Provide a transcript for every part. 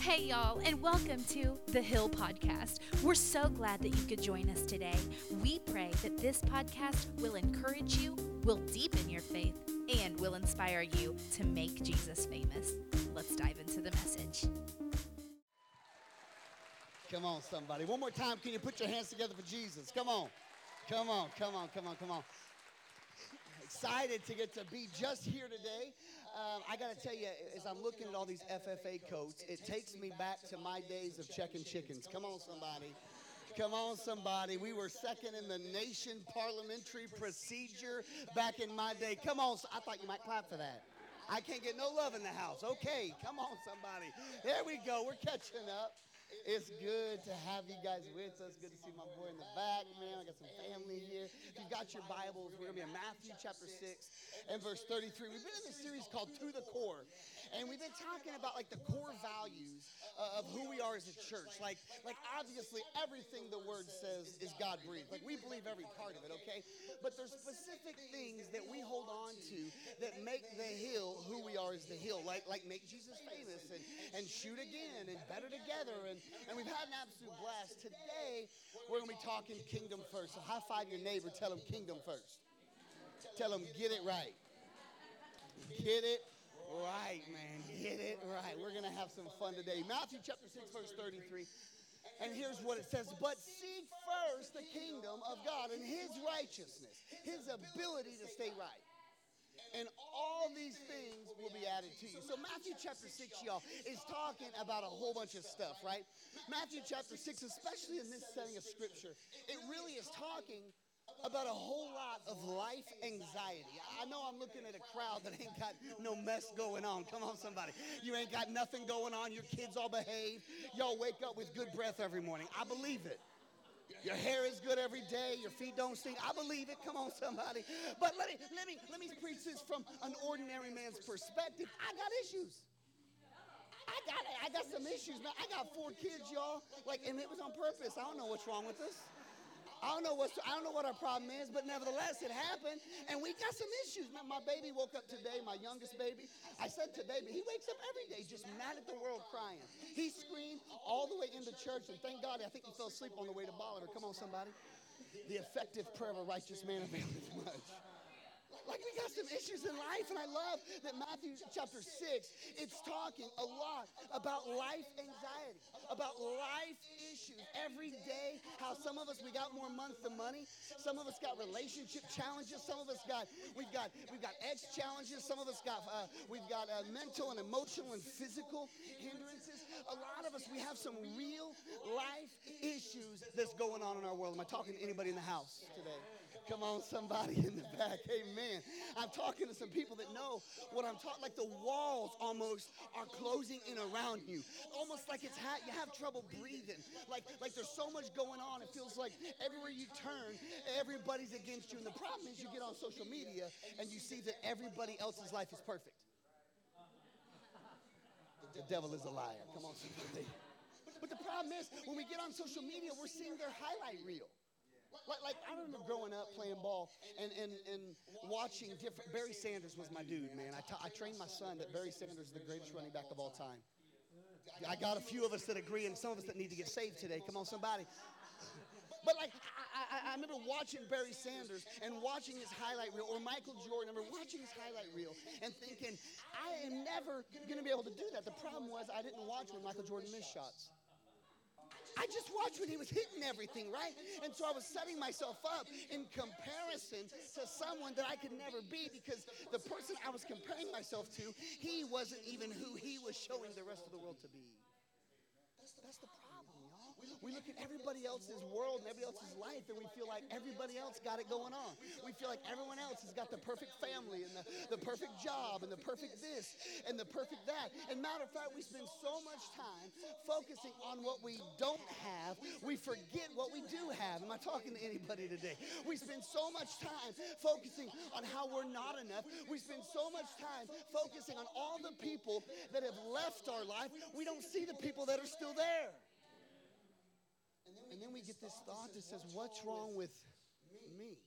Hey, y'all, and welcome to the Hill Podcast. We're so glad that you could join us today. We pray that this podcast will encourage you, will deepen your faith, and will inspire you to make Jesus famous. Let's dive into the message. Come on, somebody. One more time, can you put your hands together for Jesus? Come on. Come on, come on, come on, come on. Excited to get to be just here today. Um, I got to tell you, as I'm looking at all these FFA coats, it takes me back to my days of checking chickens. Come on, somebody. Come on, somebody. We were second in the nation parliamentary procedure back in my day. Come on. I thought you might clap for that. I can't get no love in the house. Okay, come on, somebody. There we go. We're catching up. It's good to have you guys with us. Good to see my boy in the back, man. I got some family here. If you've got your Bibles, we're going to be in Matthew chapter 6 and verse 33. We've been in this series called To the Core. And we've been talking about like the core values of who we are as a church. Like, like obviously everything the word says is God breathed. Like we believe every part of it, okay? But there's specific things that we hold on to that make the hill who we are as the hill. Like, like make Jesus famous and, and shoot again and better together. And, and we've had an absolute blast. Today, we're going to be talking kingdom first. So high five your neighbor, tell him kingdom first. Tell him get it right. Get it right, man. Get it right. We're going to have some fun today. Matthew chapter 6, verse 33. And here's what it says But seek first the kingdom of God and his righteousness, his ability to stay right. And all these things will be added to you. So, Matthew chapter 6, y'all, is talking about a whole bunch of stuff, right? Matthew chapter 6, especially in this setting of scripture, it really is talking about a whole lot of life anxiety. I know I'm looking at a crowd that ain't got no mess going on. Come on, somebody. You ain't got nothing going on. Your kids all behave. Y'all wake up with good breath every morning. I believe it. Your hair is good every day. Your feet don't stink. I believe it. Come on, somebody. But let me let me let me preach this from an ordinary man's perspective. I got issues. I got I got some issues, man. I got four kids, y'all. Like, and it was on purpose. I don't know what's wrong with us. I don't know what's I don't know what our problem is, but nevertheless it happened, and we got some issues. My, my baby woke up today, my youngest baby. I said today, but he wakes up every day just mad at the world, crying. He screamed all the way into church, and thank God I think he fell asleep on the way to Bolivar. Come on, somebody. The effective prayer of a righteous man availeth much. Like we got some issues in life, and I love that Matthew chapter 6, it's talking a lot about life anxiety, about life issues every day. How some of us we got more months than money, some of us got relationship challenges, some of us got we've got we've got ex challenges, some of us got uh, we've got uh, mental and emotional and physical hindrances. A lot of us we have some real life issues that's going on in our world. Am I talking to anybody in the house today? Come on, somebody in the back. Amen. I'm talking to some people that know what I'm talking. Like the walls almost are closing in around you, almost like it's ha- you have trouble breathing. Like like there's so much going on. It feels like everywhere you turn, everybody's against you. And the problem is, you get on social media and you see that everybody else's life is perfect. The devil is a liar. Come on, somebody. But the problem is, when we get on social media, we're seeing their highlight reel. Like, like, I remember growing up playing ball and, and, and watching different. Barry Sanders was my dude, man. I, I trained my son that Barry Sanders is the greatest running back of all time. I got a few of us that agree and some of us that need to get saved today. Come on, somebody. But like, I, I, I, remember watching Barry Sanders and watching his highlight reel, or Michael Jordan. I remember watching his highlight reel and thinking, I am never going to be able to do that. The problem was I didn't watch when Michael Jordan missed shots. I just watched when he was hitting everything, right? And so I was setting myself up in comparison to someone that I could never be because the person I was comparing myself to, he wasn't even who he was showing the rest of the world to be. That's, the problem. We look at everybody else's world and everybody else's life and we feel like everybody else got it going on. We feel like everyone else has got the perfect family and the, the perfect job and the perfect this and the perfect that. And matter of fact, we spend so much time focusing on what we don't have, we forget what we do have. Am I talking to anybody today? We spend so much time focusing on how we're not enough. We spend so much time focusing on all the people that have left our life. We don't see the people that are still there. And then we get this thought that says, What's wrong with me?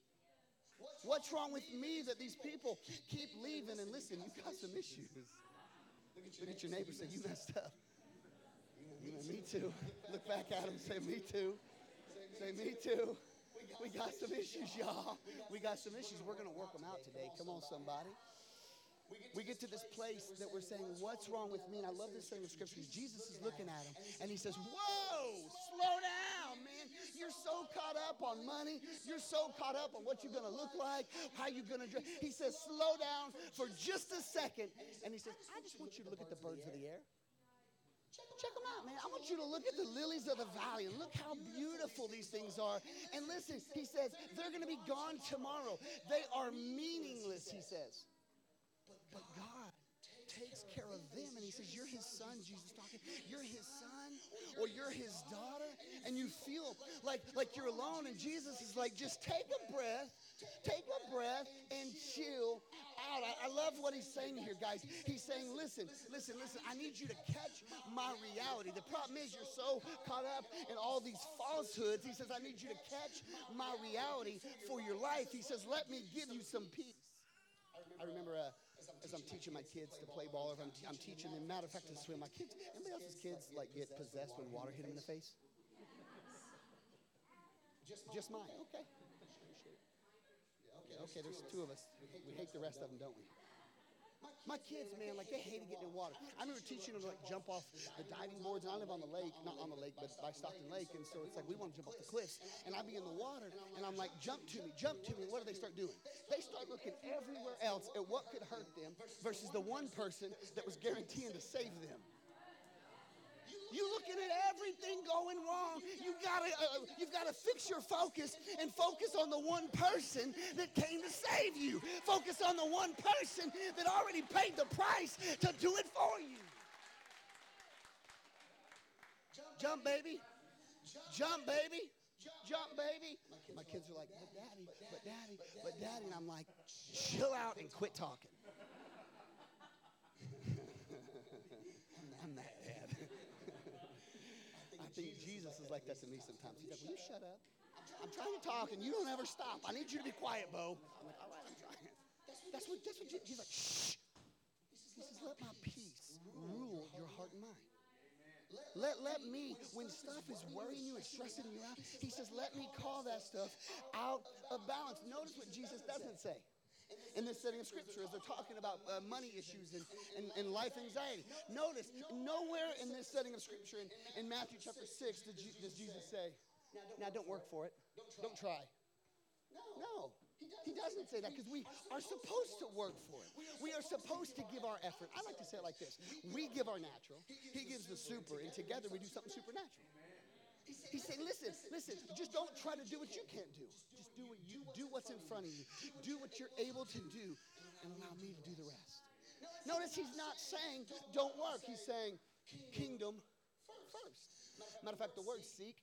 What's wrong with me that these people keep leaving? And listen, you've got some issues. Look at your neighbor say, You messed up. Me too. Look back at him, say, me too. Say, me too. We got some issues, y'all. We got some issues. We're going to work them out today. Come on, somebody. We get to this place that we're saying, What's wrong with me? And I love this thing of scripture. Jesus is looking at him and he says, Whoa, slow down. You're so caught up on money. You're so caught up on what you're going to look like, how you're going to dress. He says, Slow down for just a second. And he says, I just want you to look at the birds of the air. Check them out, man. I want you to look at the lilies of the valley look how beautiful these things are. And listen, he says, they're going to be gone tomorrow. They are meaningless, he says. Care of them. And he says, You're his son, Jesus talking. You're his son or you're his daughter. And you feel like, like you're alone. And Jesus is like, Just take a breath, take a breath, and chill out. I, I love what he's saying here, guys. He's saying, Listen, listen, listen. I need you to catch my reality. The problem is, you're so caught up in all these falsehoods. He says, I need you to catch my reality for your life. He says, Let me give you some peace. I remember uh, as I'm teaching my kids to play ball, or if I'm, I'm teaching them, matter of fact, to swim. My kids, anybody else's kids like get possessed when water hit them in the face? Just, just mine. Okay. Okay, okay, there's two of us. We hate the rest of them, don't we? My kids, man, like they hated getting in water. I remember teaching them to like jump off the diving boards, and I live on the lake, not on the lake, but by Stockton Lake, and so it's like we want to jump off the cliffs, and I'd be in the water, and I'm like, jump to me, jump to me. What do they start doing? They start looking everywhere else at what could hurt them versus the one person that was guaranteeing to save them. You looking at everything going wrong. You gotta, uh, you've got to fix your focus and focus on the one person that came to save you. Focus on the one person that already paid the price to do it for you. Jump, baby. Jump, baby. Jump, baby. My kids are like, but daddy, but daddy, but daddy. And I'm like, chill out and quit talking. I'm that dad. I think Jesus is like that to me sometimes. He's like, will you shut up? I'm trying to talk and you don't ever stop. I need you to be quiet, Bo. I'm like, all right, I'm trying. That's what, that's what he's like, shh. He says, let my peace rule your heart and mind. Let, let me, when stuff is worrying you and stressing you out, he says, let me call that stuff out of balance. Notice what Jesus doesn't say in this setting of scripture as they're talking about uh, money issues and, and, and, life anxiety. Notice, nowhere in this setting of scripture in, in Matthew chapter 6 does, does Jesus say, now don't work for it, don't try. No. He doesn't say that because we are supposed to work for it. We are supposed to give our effort. I like to say it like this We give our natural, He gives the super, and together we do something supernatural. He's saying, listen, listen, just don't try to do what you can't do. Just do what you do what's in front of you. Do what you're able to do and allow me to do the rest. Notice he's not saying don't work. He's saying kingdom first. Matter of fact, the word seek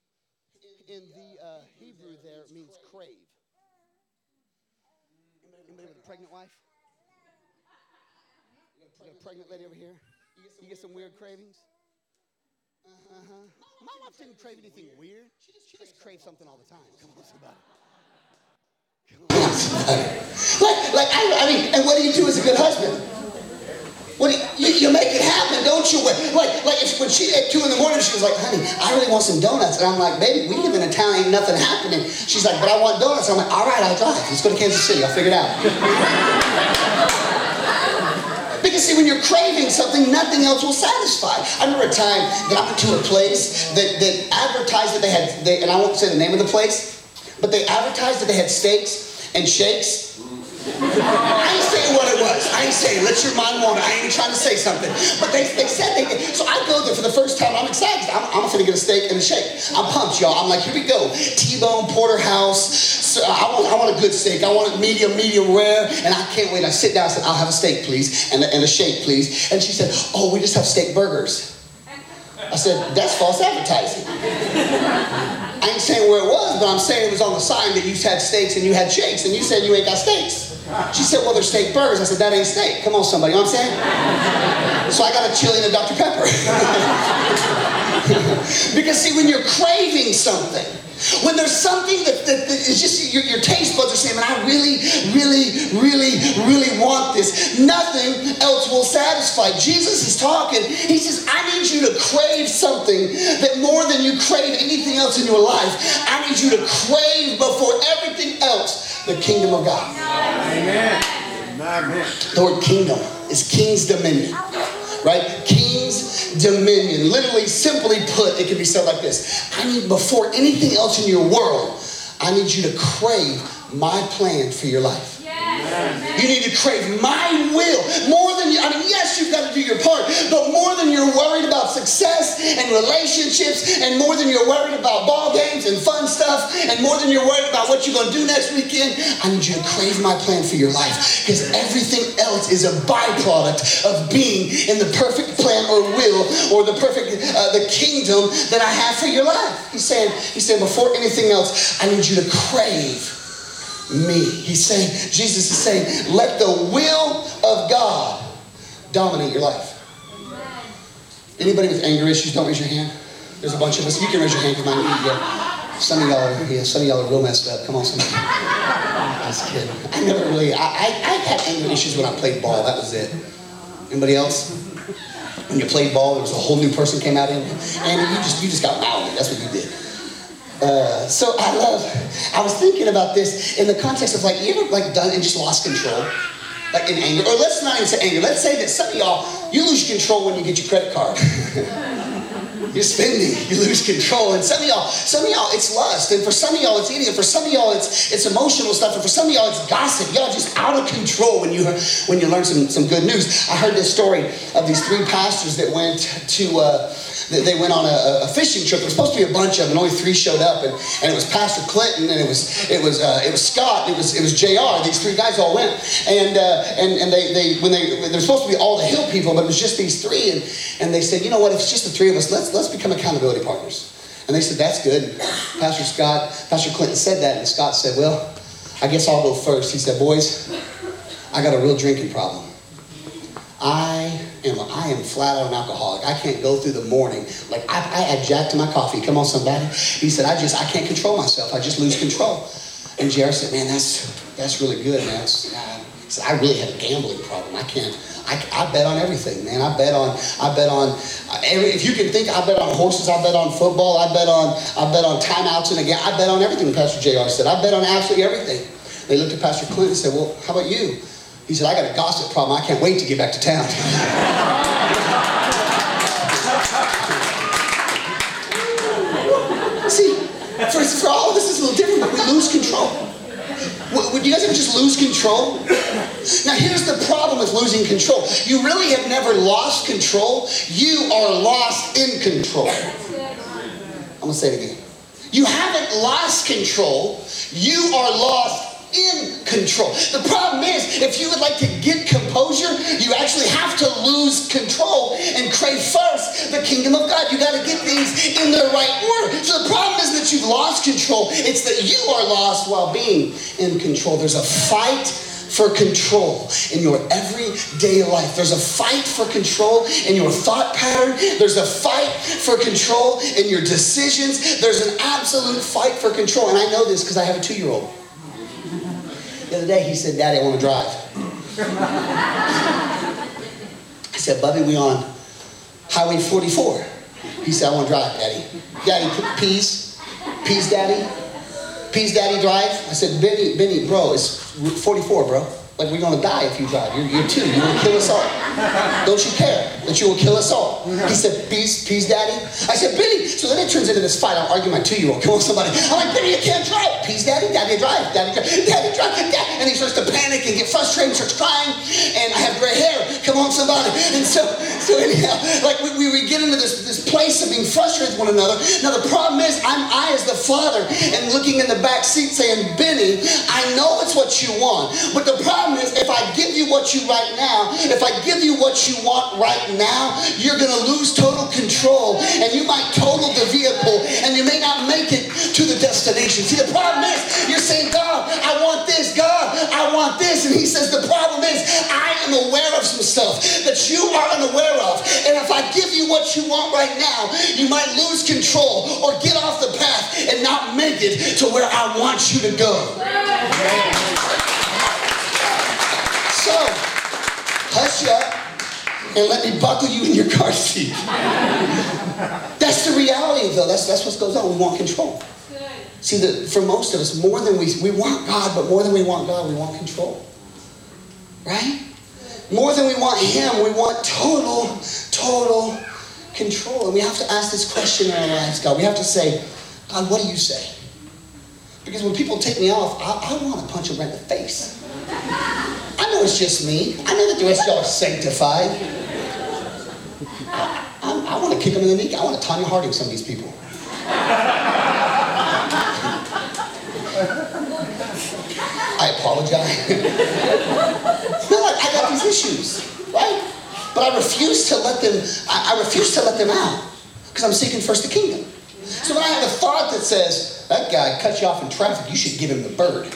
in the uh, Hebrew there means crave. Anybody with a pregnant wife? You got a pregnant lady over here? You get some weird cravings? Uh-huh. My wife didn't crave anything weird. She just craved something all the time. Come on, somebody. Come on, somebody. Like, like I, I mean, and what do you do as a good husband? What you, you, you, make it happen, don't you? Like, like if, when she at two in the morning, she was like, "Honey, I really want some donuts," and I'm like, "Baby, we live in a town, ain't nothing happening." She's like, "But I want donuts." I'm like, "All right, I'll drive. Let's go to Kansas City. I'll figure it out." Because see, when you're craving something, nothing else will satisfy. I remember a time that I went to a place that, that advertised that they had, they, and I won't say the name of the place, but they advertised that they had steaks and shakes I ain't saying what it was. I ain't saying let your mind wander. I ain't trying to say something. But they, they said they did. So I go there for the first time. I'm excited. I'm, I'm going to get a steak and a shake. I'm pumped, y'all. I'm like, here we go. T-bone, porterhouse. I, want, I want a good steak. I want it medium, medium rare. And I can't wait. I sit down. I said, I'll have a steak, please. And a, and a shake, please. And she said, oh, we just have steak burgers. I said, that's false advertising. I ain't saying where it was, but I'm saying it was on the sign that you had steaks and you had shakes, and you said you ain't got steaks. She said, well, there's steak burgers. I said, that ain't steak. Come on, somebody. You know what I'm saying? So I got a chili and a Dr. Pepper. because see, when you're craving something, When there's something that, that, that is just your, your taste buds are saying, man, I really, really, really, really want this. Nothing else will satisfy. Jesus is talking. He says, I need you to crave something that more than you crave anything else in your life, I need you to crave before everything else the kingdom of God. Amen. Amen. The word kingdom is king's dominion right? King's dominion. Literally, simply put, it can be said like this I need, before anything else in your world, I need you to crave my plan for your life. You need to crave my will more I mean, yes, you've got to do your part, but more than you're worried about success and relationships, and more than you're worried about ball games and fun stuff, and more than you're worried about what you're going to do next weekend, I need you to crave my plan for your life because everything else is a byproduct of being in the perfect plan or will or the perfect uh, the kingdom that I have for your life. He's saying, he's saying, before anything else, I need you to crave me. He's saying, Jesus is saying, let the will of God dominate your life. Anybody with anger issues, don't raise your hand. There's a bunch of us. You can raise your hand because mine yeah. Some of y'all are, yeah, some of y'all are real messed up. Come on, somebody. Just kidding. I never really, I, I, I had anger issues when I played ball. That was it. Anybody else? When you played ball, there was a whole new person came out in, you. and you just, you just got mouthy. That's what you did. Uh, so I love, I was thinking about this in the context of like, you ever like done and just lost control? Like in anger, or let's not even say anger. Let's say that some of y'all, you lose control when you get your credit card. You're spending, you lose control. And some of y'all, some of y'all, it's lust. And for some of y'all, it's eating. And for some of y'all, it's it's emotional stuff. And for some of y'all, it's gossip. Y'all just out of control when you when you learn some, some good news. I heard this story of these three pastors that went to uh, they went on a, a, fishing trip. It was supposed to be a bunch of them, and only three showed up. And, and it was Pastor Clinton, and it was it was uh, it was Scott, it was it was Jr. These three guys all went, and uh, and and they they when they they're supposed to be all the hill people, but it was just these three, and and they said, you know what? If it's just the three of us, let's let's become accountability partners. And they said, that's good. Pastor Scott, Pastor Clinton said that, and Scott said, well, I guess I'll go first. He said, boys, I got a real drinking problem. I am I am flat out an alcoholic. I can't go through the morning like I, I add Jack to my coffee. Come on, somebody. He said I just I can't control myself. I just lose control. And Jared said, man, that's that's really good, man. Said I really have a gambling problem. I can't. I, I bet on everything, man. I bet on I bet on every. If you can think, I bet on horses. I bet on football. I bet on I bet on timeouts and again. I bet on everything. Pastor Jr. said I bet on absolutely everything. They looked at Pastor Clinton and said, well, how about you? He said, I got a gossip problem. I can't wait to get back to town. See, for, for all of us, a little different, but we lose control. Would you guys ever just lose control? Now, here's the problem with losing control. You really have never lost control. You are lost in control. I'm going to say it again. You haven't lost control. You are lost in control. The problem is, if you would like to get composure, you actually have to lose control and crave first the kingdom of God. You got to get things in the right order. So the problem isn't that you've lost control. It's that you are lost while being in control. There's a fight for control in your everyday life. There's a fight for control in your thought pattern. There's a fight for control in your decisions. There's an absolute fight for control. And I know this because I have a two year old. The other day he said, Daddy, I want to drive. I said, Bubby, we on Highway 44. He said, I want to drive, Daddy. Daddy, please. Please, Daddy? Please, Daddy, drive? I said, Benny, Benny, bro, it's 44, bro. Like, we're to die if you drive. You're, you're two. You will kill us all. Don't you care that you will kill us all? He said, peace, peace, daddy. I said, Benny. So then it turns into this fight. I'll argue my two-year-old. Come on, somebody. I'm like, Benny, you can't drive. Peace, daddy. Daddy, drive. Daddy, drive. Daddy, drive. Dad. And he starts to panic and get frustrated and starts crying. And I have gray hair. Come on, somebody. And so, so anyhow, like we, we, we get into this, this place of being frustrated with one another. Now, the problem is, I'm I as the father and looking in the back seat saying, Benny, I know it's what you want. But the problem is, if I give you what you right now, if I give you what you want right now, you're going to lose total control and you might total the vehicle and you may not make it to the destination. See, the problem is you're saying, God, I want this. God, I want this. And he says, the problem is I am aware of some stuff that you are unaware of. And if I give you what you want right now, you might lose control or get off the path and not make it to where I want you to go. So, hush up and let me buckle you in your car seat. That's the reality, though. That's, that's what goes on. We want control. See, that for most of us, more than we, we want God, but more than we want God, we want control. Right? More than we want Him, we want total, total control. And we have to ask this question in our lives, God. We have to say, God, what do you say? Because when people take me off, I, I want to punch them right in the face. I know it's just me. I know that the rest of y'all are sanctified. I, I, I want to kick them in the knee. I want to Tonya Harding some of these people. I apologize. no, I got these issues, right? But I refuse to let them, I, I refuse to let them out because I'm seeking first the kingdom. So when I have a thought that says, that guy cut you off in traffic, you should give him the bird.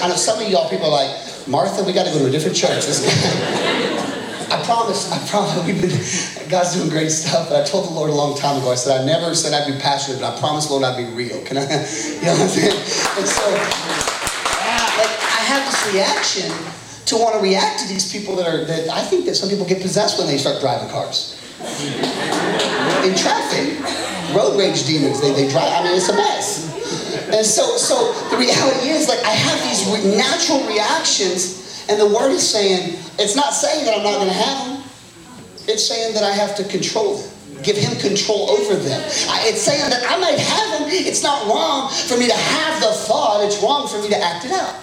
I know, some of y'all people are like, Martha, we got to go to a different church. I promise, I promise, we've been, God's doing great stuff. But I told the Lord a long time ago, I said, I never said I'd be passionate, but I promise, Lord, I'd be real. Can I, you know what I'm saying? And so, like, I have this reaction to want to react to these people that are, that I think that some people get possessed when they start driving cars. In traffic, road rage demons, they, they drive, I mean, it's a mess. And so, so the reality is, like, I have these re- natural reactions and the word is saying, it's not saying that I'm not going to have them. It's saying that I have to control them. Give him control over them. It's saying that I might have them. It's not wrong for me to have the thought. It's wrong for me to act it out.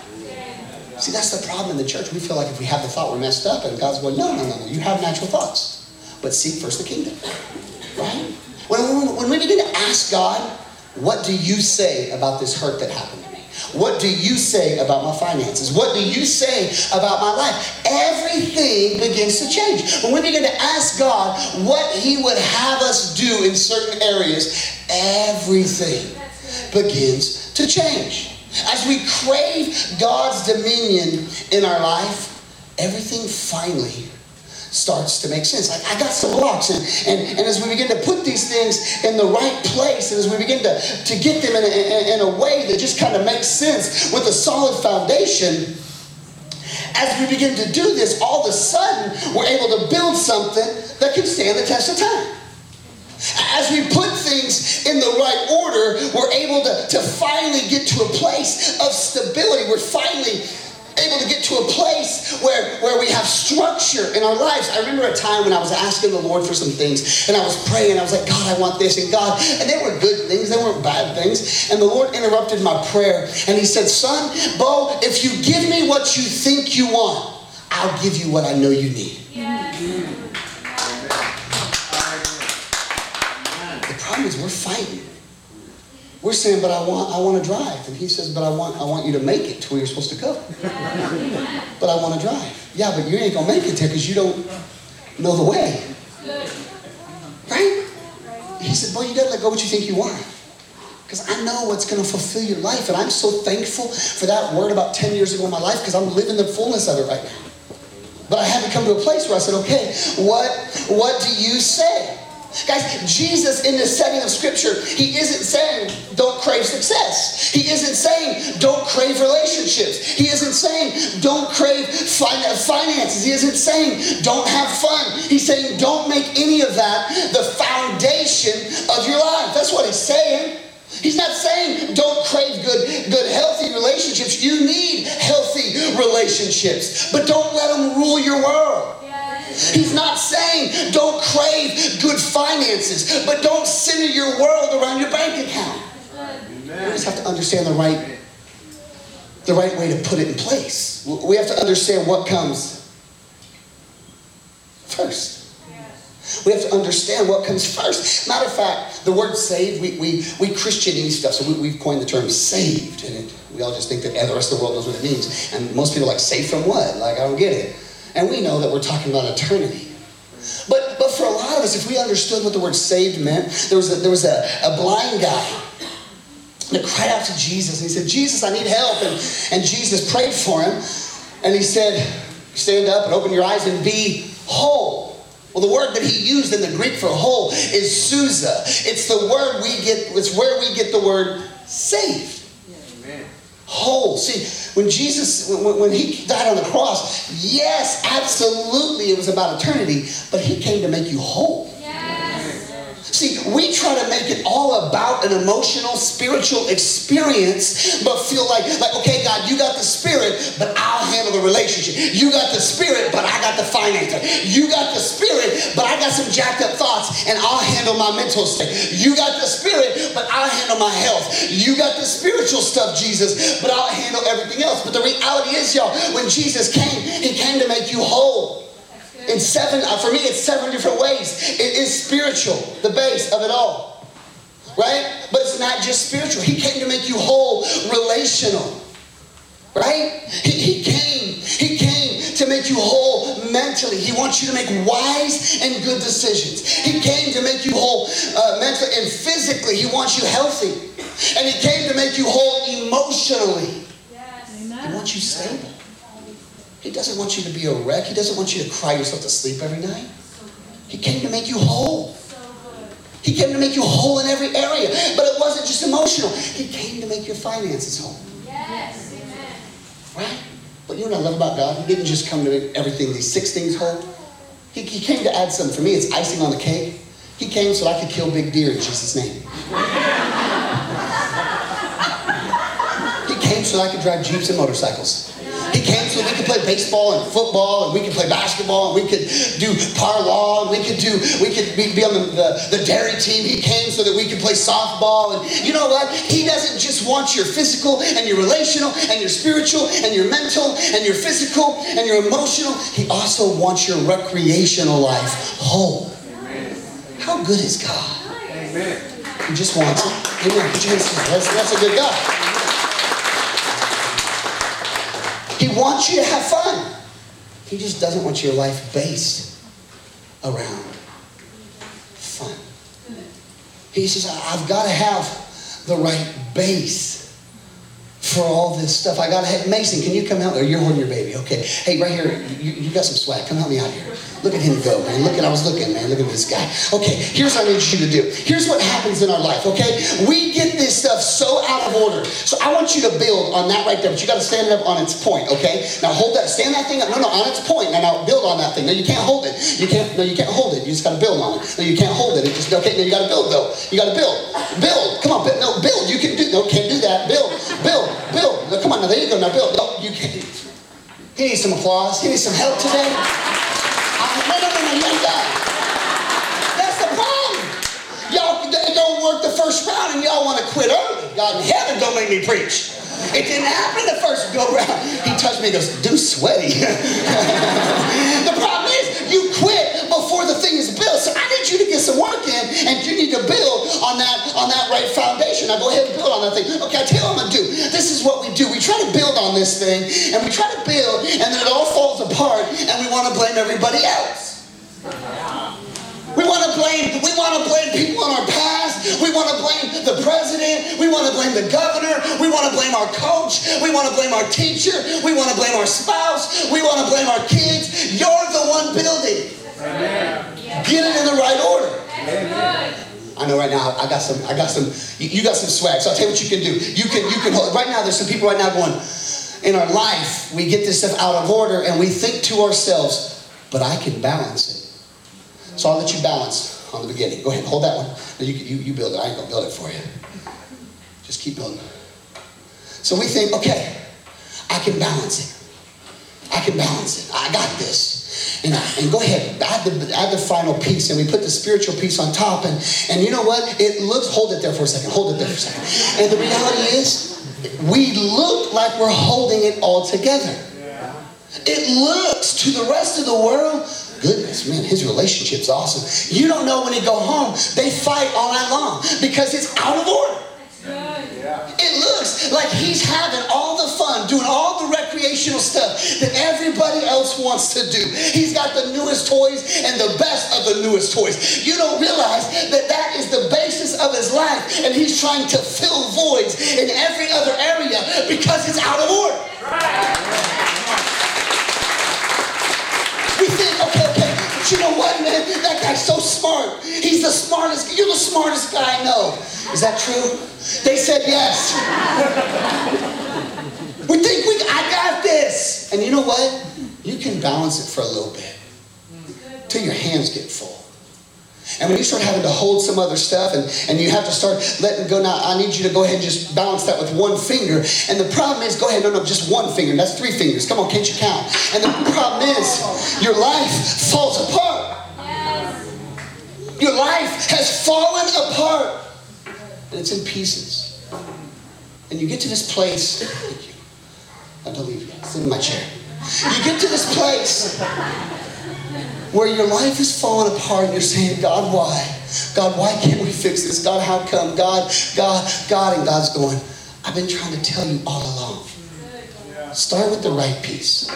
See, that's the problem in the church. We feel like if we have the thought, we're messed up. And God's going, no, no, no, no. You have natural thoughts. But seek first the kingdom. Right? When, when we begin to ask God, what do you say about this hurt that happened? To me? What do you say about my finances? What do you say about my life? Everything begins to change. When we begin to ask God what He would have us do in certain areas, everything begins to change. As we crave God's dominion in our life, everything finally starts to make sense. Like I got some blocks, and, and, and as we begin to put these things in the right place, and as we begin to, to get them in a, in a way that just kind of makes sense with a solid foundation, as we begin to do this, all of a sudden we're able to build something that can stand the test of time. As we put things in the right order, we're able to, to finally get to a place of stability. We're finally able to get to a place where, where we have structure in our lives. I remember a time when I was asking the Lord for some things and I was praying. I was like, God, I want this and God. And they were good things, they weren't bad things. And the Lord interrupted my prayer and He said, Son, Bo, if you give me what you think you want, I'll give you what I know you need. Yes. The problem is we're fighting. We're saying, but I want, I want to drive. And he says, but I want, I want you to make it to where you're supposed to go. but I want to drive. Yeah, but you ain't going to make it there because you don't know the way. Right? He said, boy, you got to let go what you think you want. Because I know what's going to fulfill your life. And I'm so thankful for that word about 10 years ago in my life because I'm living the fullness of it right now. But I had to come to a place where I said, okay, what, what do you say? Guys, Jesus in the setting of scripture, he isn't saying don't crave success. He isn't saying don't crave relationships. He isn't saying don't crave finances. He isn't saying don't have fun. He's saying don't make any of that the foundation of your life. That's what he's saying. He's not saying don't crave good, good, healthy relationships. You need healthy relationships, but don't let them rule your world. He's not saying don't crave good finances, but don't center your world around your bank account. Amen. We just have to understand the right, the right way to put it in place. We have to understand what comes first. We have to understand what comes first. Matter of fact, the word saved, we, we, we Christianese stuff, so we, have coined the term saved. And it, we all just think that the rest of the world knows what it means. And most people are like, saved from what? Like, I don't get it. And we know that we're talking about eternity. But, but for a lot of us, if we understood what the word saved meant, there was a, there was a, a blind guy. that cried out to Jesus. And he said, Jesus, I need help. And, and Jesus prayed for him. And he said, Stand up and open your eyes and be whole. Well, the word that he used in the Greek for whole is sozo. It's the word we get, it's where we get the word saved. Whole. See, when Jesus, when, when he died on the cross, yes, absolutely, it was about eternity, but he came to make you whole. See, we try to make it all about an emotional, spiritual experience, but feel like, like, okay, God, you got the spirit, but I'll handle the relationship. You got the spirit, but I got the financer. You got the spirit, but I got some jacked up thoughts, and I'll handle my mental state. You got the spirit, but I'll handle my health. You got the spiritual stuff, Jesus, but I'll handle everything else. But the reality is, y'all, when Jesus came, he came to make you whole in seven, uh, for me, it's seven different ways. It is spiritual, the base of it all. Right? But it's not just spiritual. He came to make you whole, relational. Right? He, he came. He came to make you whole mentally. He wants you to make wise and good decisions. He came to make you whole uh, mentally and physically. He wants you healthy. And he came to make you whole emotionally. Yes. He wants you stable. He doesn't want you to be a wreck. He doesn't want you to cry yourself to sleep every night. He came to make you whole. He came to make you whole in every area. But it wasn't just emotional. He came to make your finances whole. Yes. Amen. Right? But you know what I love about God? He didn't just come to make everything, these six things whole. He, he came to add something. For me, it's icing on the cake. He came so I could kill big deer in Jesus' name. he came so I could drive jeeps and motorcycles. He came so we could play baseball and football and we could play basketball and we could do parlor and we could do we could be on the, the, the dairy team. He came so that we could play softball and you know what? He doesn't just want your physical and your relational and your spiritual and your mental and your physical and your emotional. He also wants your recreational life whole. How good is God? Amen. He just wants it. Amen. That's, that's a good God. He wants you to have fun. He just doesn't want your life based around fun. He says, I've got to have the right base for all this stuff. I got to have, Mason, can you come out there? You're holding your baby. Okay. Hey, right here, you, you got some swag. Come help me out here. Look at him go, man. Look at, I was looking, man. Look at this guy. Okay, here's what I need you to do. Here's what happens in our life, okay? We get this stuff so out of order. So I want you to build on that right there, but you got to stand it up on its point, okay? Now hold that, stand that thing up. No, no, on its point. Now, now build on that thing. No, you can't hold it. You can't, no, you can't hold it. You just got to build on it. No, you can't hold it. It just, okay, no, you got to build though. You got to build. Build. Come on, build. No, build. You can do, no, can't do that. Build, build, build. No, come on, now there you go. Now build. No, you can't. He needs some applause. He needs some help today. Done. That's the problem. Y'all they don't work the first round and y'all want to quit early. God in heaven don't make me preach. It didn't happen the first go round. He touched me and goes, do sweaty. the problem is you quit before the thing is built. So I need you to get some work in and you need to build on that on that right foundation. Now go ahead and build on that thing. Okay, I tell you what I'm gonna do. This is what we do. We try to build on this thing and we try to build and then it all falls apart and we want to blame everybody else. We want to blame, we want to blame people in our past. We want to blame the president. We want to blame the governor. We want to blame our coach. We want to blame our teacher. We want to blame our spouse. We want to blame our kids. You're the one building. Amen. Get it in the right order. Amen. I know right now I got some, I got some, you got some swag. So I'll tell you what you can do. You can, you can hold, right now there's some people right now going, in our life, we get this stuff out of order and we think to ourselves, but I can balance it. So I'll let you balance on the beginning. Go ahead, hold that one. No, you, you, you build it. I ain't going to build it for you. Just keep building. So we think, okay, I can balance it. I can balance it. I got this. And, and go ahead, add the, add the final piece, and we put the spiritual piece on top. And, and you know what? It looks, hold it there for a second, hold it there for a second. And the reality is, we look like we're holding it all together. It looks to the rest of the world goodness, man, his relationship's awesome. You don't know when he go home, they fight all night long because it's out of order. It looks like he's having all the fun, doing all the recreational stuff that everybody else wants to do. He's got the newest toys and the best of the newest toys. You don't realize that that is the basis of his life, and he's trying to fill voids in every other area because it's out of order. Right. We think, smart. He's the smartest. You're the smartest guy I know. Is that true? They said yes. we think we, I got this. And you know what? You can balance it for a little bit till your hands get full. And when you start having to hold some other stuff and, and you have to start letting go, now I need you to go ahead and just balance that with one finger. And the problem is, go ahead, no, no, just one finger. That's three fingers. Come on, can't you count? And the problem is, your life falls apart. Your life has fallen apart. And it's in pieces. And you get to this place. I believe you. It's in my chair. You get to this place where your life is falling apart and you're saying, God, why? God, why can't we fix this? God, how come? God, God, God. And God's going, I've been trying to tell you all along. Start with the right piece.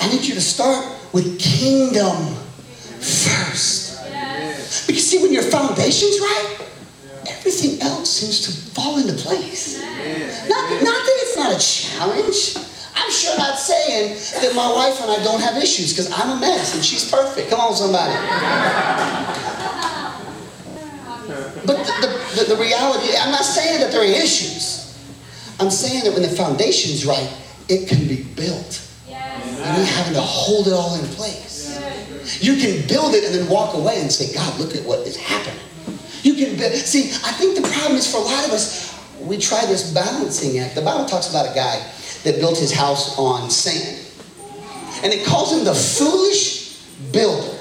I need you to start with kingdom first. Because see, when your foundation's right, everything else seems to fall into place. Not, not that it's not a challenge. I'm sure not saying that my wife and I don't have issues because I'm a mess and she's perfect. Come on, somebody. But the, the, the, reality, I'm not saying that there are issues. I'm saying that when the foundation's right, it can be built. And you're having to hold it all in place. You can build it and then walk away and say, God, look at what is happening. You can build. See, I think the problem is for a lot of us, we try this balancing act. The Bible talks about a guy that built his house on sand. And it calls him the foolish builder.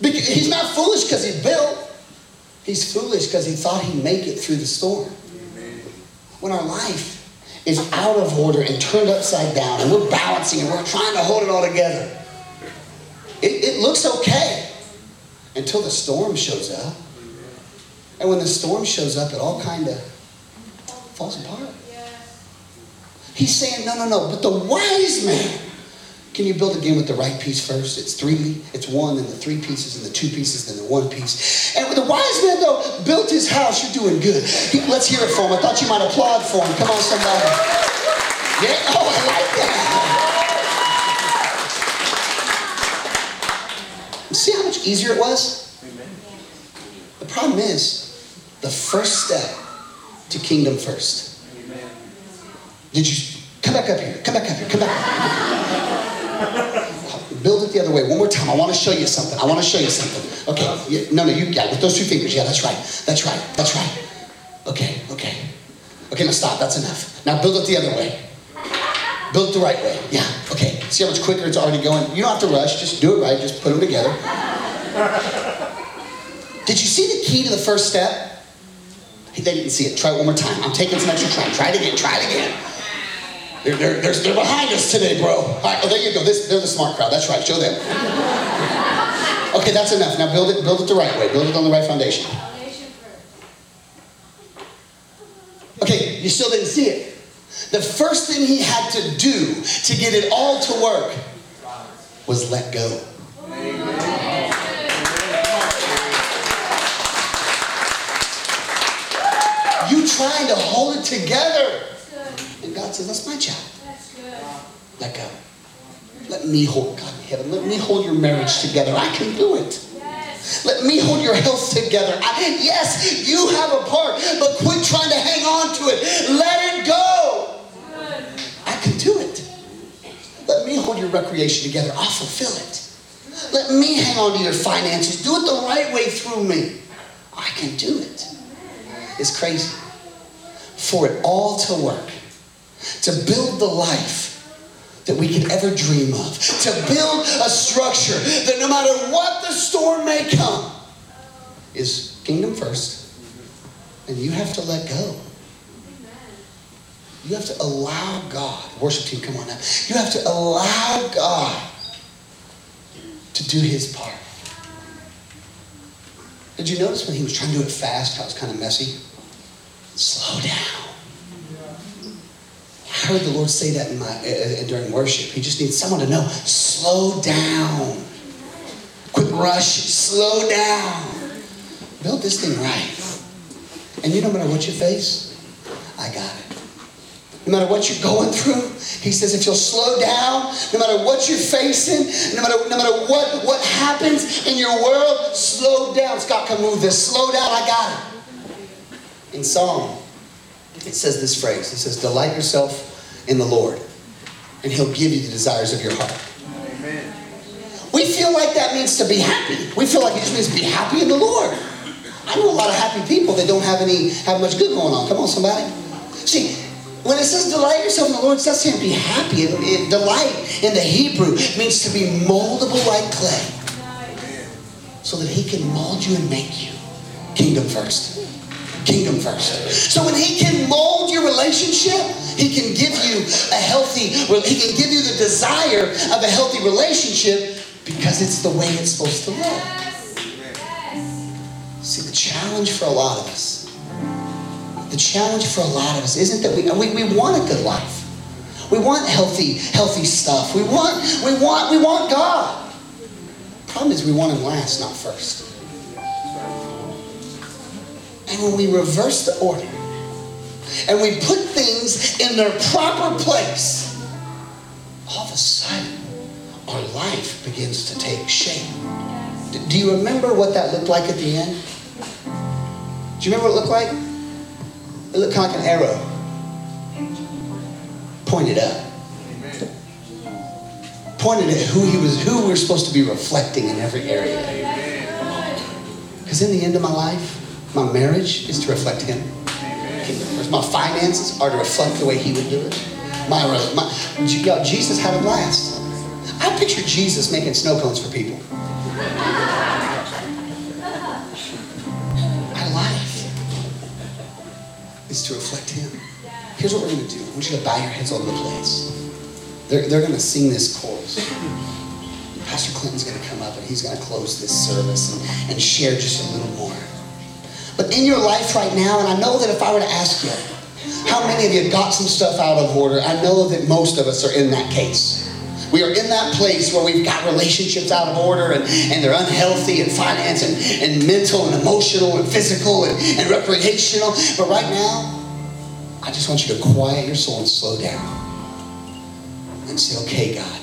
Because he's not foolish because he built. He's foolish because he thought he'd make it through the storm. When our life is out of order and turned upside down, and we're balancing and we're trying to hold it all together, it, it looks okay until the storm shows up. And when the storm shows up, it all kind of falls apart. He's saying, no, no, no. But the wise man, can you build again with the right piece first? It's three, it's one, then the three pieces, and the two pieces, then the one piece. And the wise man, though, built his house. You're doing good. Let's hear it for him. I thought you might applaud for him. Come on, somebody. Yeah? Oh, I like that. See how much easier it was? The problem is, the first step to kingdom first did you come back up here? Come back up here. Come back. Build it the other way. One more time. I want to show you something. I want to show you something. Okay. Yeah, no, no, you yeah, with those two fingers. Yeah, that's right. That's right. That's right. Okay, okay. Okay, now stop. That's enough. Now build it the other way. Build it the right way. Yeah, okay. See how much quicker it's already going? You don't have to rush. Just do it right. Just put them together. Did you see the key to the first step? They didn't see it. Try it one more time. I'm taking some extra time. Try it again. Try it again. They're, they're, they're, they're behind us today, bro. Right, oh, there you go. This, they're the smart crowd. That's right. Show them. Okay, that's enough. Now build it, build it the right way. Build it on the right foundation. Okay, you still didn't see it. The first thing he had to do to get it all to work was let go. You trying to hold it together. And God says, that's my job. Let go. Let me hold, God in heaven, let me hold your marriage together. I can do it. Let me hold your health together. I, yes, you have a part, but quit trying to hang on to it. Let it go. I can do it. Let me hold your recreation together. I'll fulfill it. Let me hang on to your finances. Do it the right way through me. I can do it. It's crazy. For it all to work, to build the life that we could ever dream of, to build a structure that no matter what the storm may come, is kingdom first. And you have to let go. You have to allow God, worship team, come on now. You have to allow God to do his part. Did you notice when he was trying to do it fast, how it was kind of messy? Slow down. I heard the Lord say that in my, uh, during worship. He just needs someone to know slow down. Quit rushing, slow down. Build this thing right. And you know, no matter what you face, I got it. No matter what you're going through, he says if you'll slow down, no matter what you're facing, no matter, no matter what, what happens in your world, slow down. Scott, come move this. Slow down, I got it. In Psalm, it says this phrase. It says, delight yourself in the Lord, and he'll give you the desires of your heart. Amen. We feel like that means to be happy. We feel like it just means to be happy in the Lord. I know a lot of happy people that don't have any have much good going on. Come on, somebody. See, when it says delight yourself in the Lord, it doesn't say be happy. It, it, delight in the Hebrew means to be moldable like clay. So that he can mold you and make you. Kingdom first. Kingdom first. So when he can mold your relationship, he can give you a healthy, he can give you the desire of a healthy relationship because it's the way it's supposed to look. See, the challenge for a lot of us the challenge for a lot of us isn't that we, we, we want a good life. We want healthy, healthy stuff. We want, we want, we want God. Problem is we want him last, not first. And when we reverse the order and we put things in their proper place, all of a sudden our life begins to take shape. Do you remember what that looked like at the end? Do you remember what it looked like? It looked kind of like an arrow pointed up. Pointed at who he was, who we're supposed to be reflecting in every area. Because in the end of my life, my marriage is to reflect him. My finances are to reflect the way he would do it. My, my Jesus had a blast. I picture Jesus making snow cones for people. is to reflect Him. Here's what we're going to do. I want you to bow your heads all over the place. They're, they're going to sing this chorus. Pastor Clinton's going to come up and he's going to close this service and, and share just a little more. But in your life right now, and I know that if I were to ask you, how many of you got some stuff out of order? I know that most of us are in that case. We are in that place where we've got relationships out of order and, and they're unhealthy and finance and, and mental and emotional and physical and, and recreational. But right now, I just want you to quiet your soul and slow down and say, okay, God,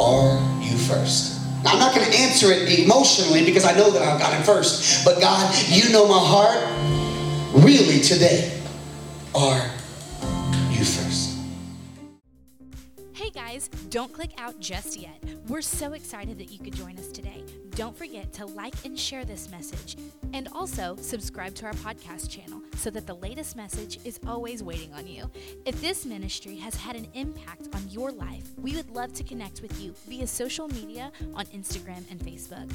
are you first? I'm not going to answer it emotionally because I know that I've got it first. But God, you know my heart. Really, today, are you first? Hey guys, don't click out just yet. We're so excited that you could join us today. Don't forget to like and share this message. And also subscribe to our podcast channel so that the latest message is always waiting on you. If this ministry has had an impact on your life, we would love to connect with you via social media on Instagram and Facebook.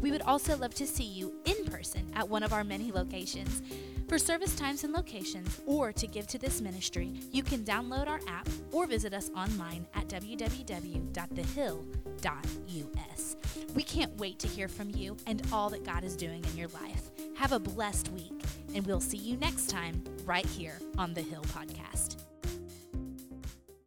We would also love to see you in person at one of our many locations. For service times and locations, or to give to this ministry, you can download our app or visit us online at www.thehill.us. We can't to hear from you and all that God is doing in your life. Have a blessed week, and we'll see you next time right here on the Hill Podcast.